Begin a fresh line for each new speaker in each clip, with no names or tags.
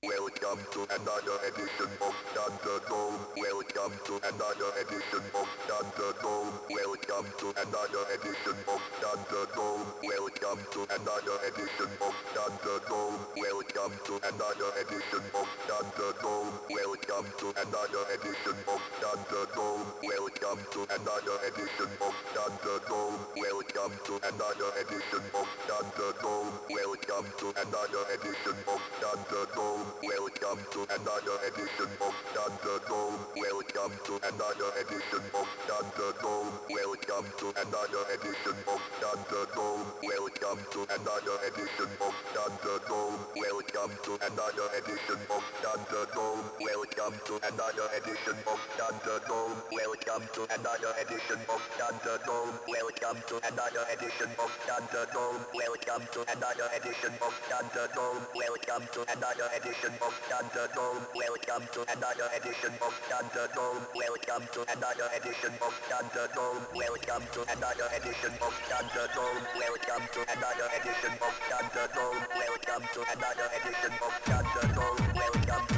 Welcome to another edition of Thunderdome. Welcome to another edition of Thunderdome. Welcome to another edition of Thunderdome. Welcome to another edition of Thunderdome. Welcome to another edition of Thunderdome. Welcome to another edition of Thunderdome. Welcome to another edition of Thunderdome. Welcome to another edition of Thunderdome. Welcome to another edition of Thunderdome. Welcome to another edition of Thunderdome. Welcome to another edition of Thunderdome. Welcome to another edition of Thunderdome. Welcome to another edition of Thunderdome. Welcome to another edition of Thunderdome. Welcome to another edition of Thunderdome. Welcome to another edition of Thunderdome. Welcome to another edition of Thunderdome. Welcome to another edition of Thunderdome. Welcome to another edition of Thunderdome. Welcome to another edition of Thunderdome. Welcome to another edition of Thunderdome. Welcome to another edition of Thunderdome. Welcome to another edition of Thunderdome. Welcome to another edition of Thunderdome. Welcome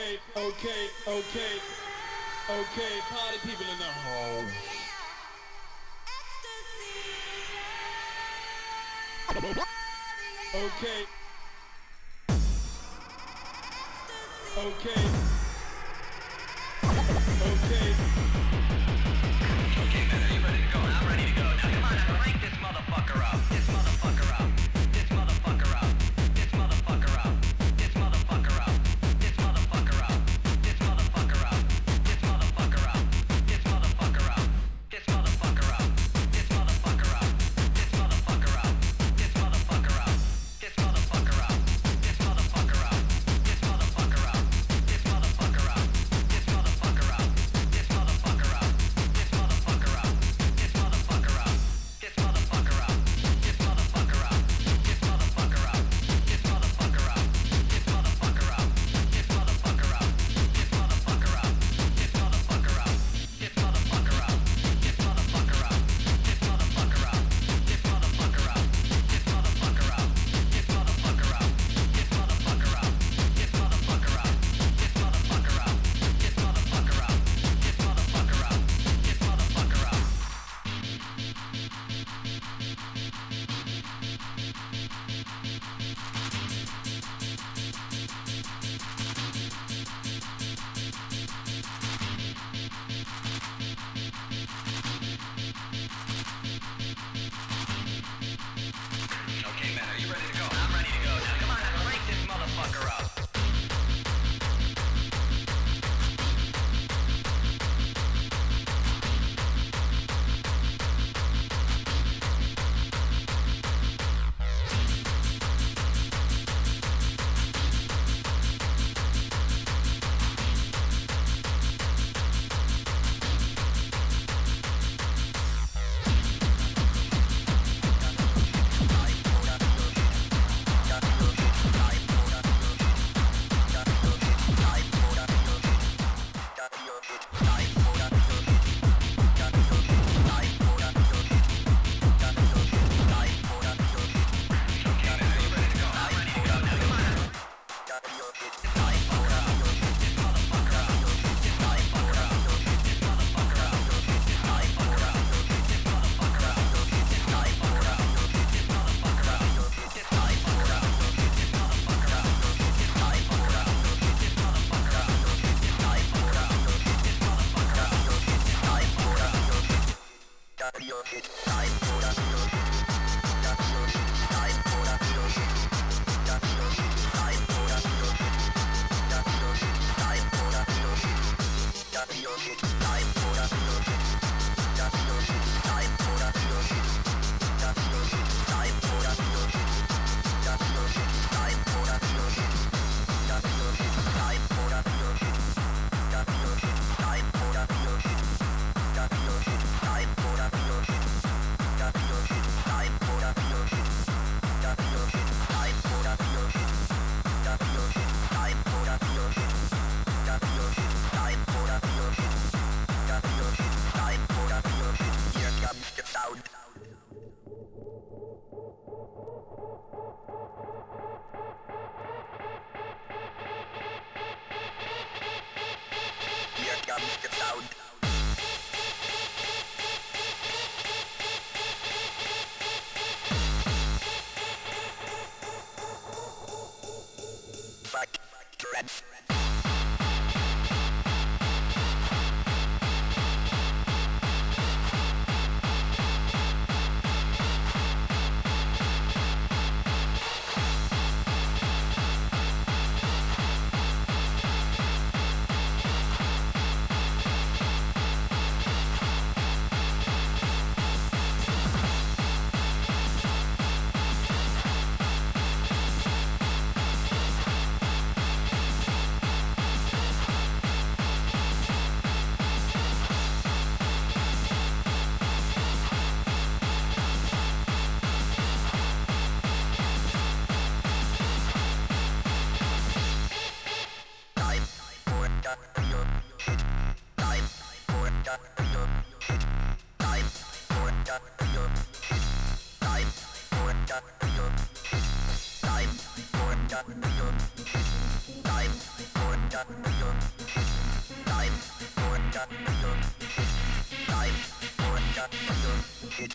okay, okay, okay, okay, party people in the hole. Okay. Okay. Okay.
Okay, man, are you ready to go? I'm ready to go. Now, come on, now, rank this motherfucker up. This motherfucker hit
Hit.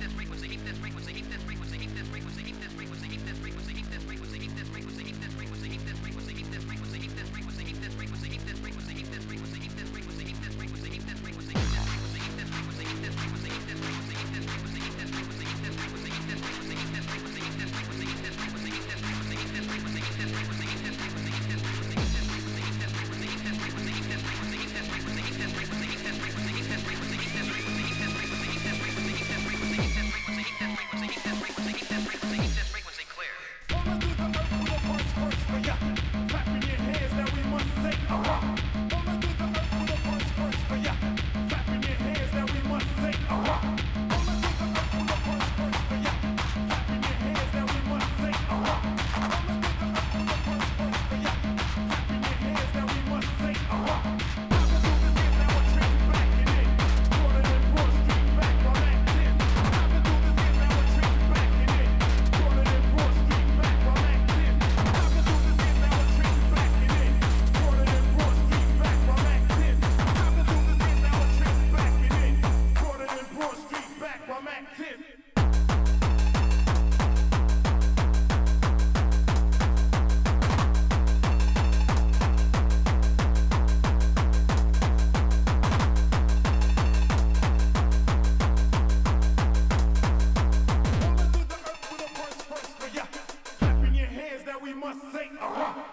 must say, uh -huh.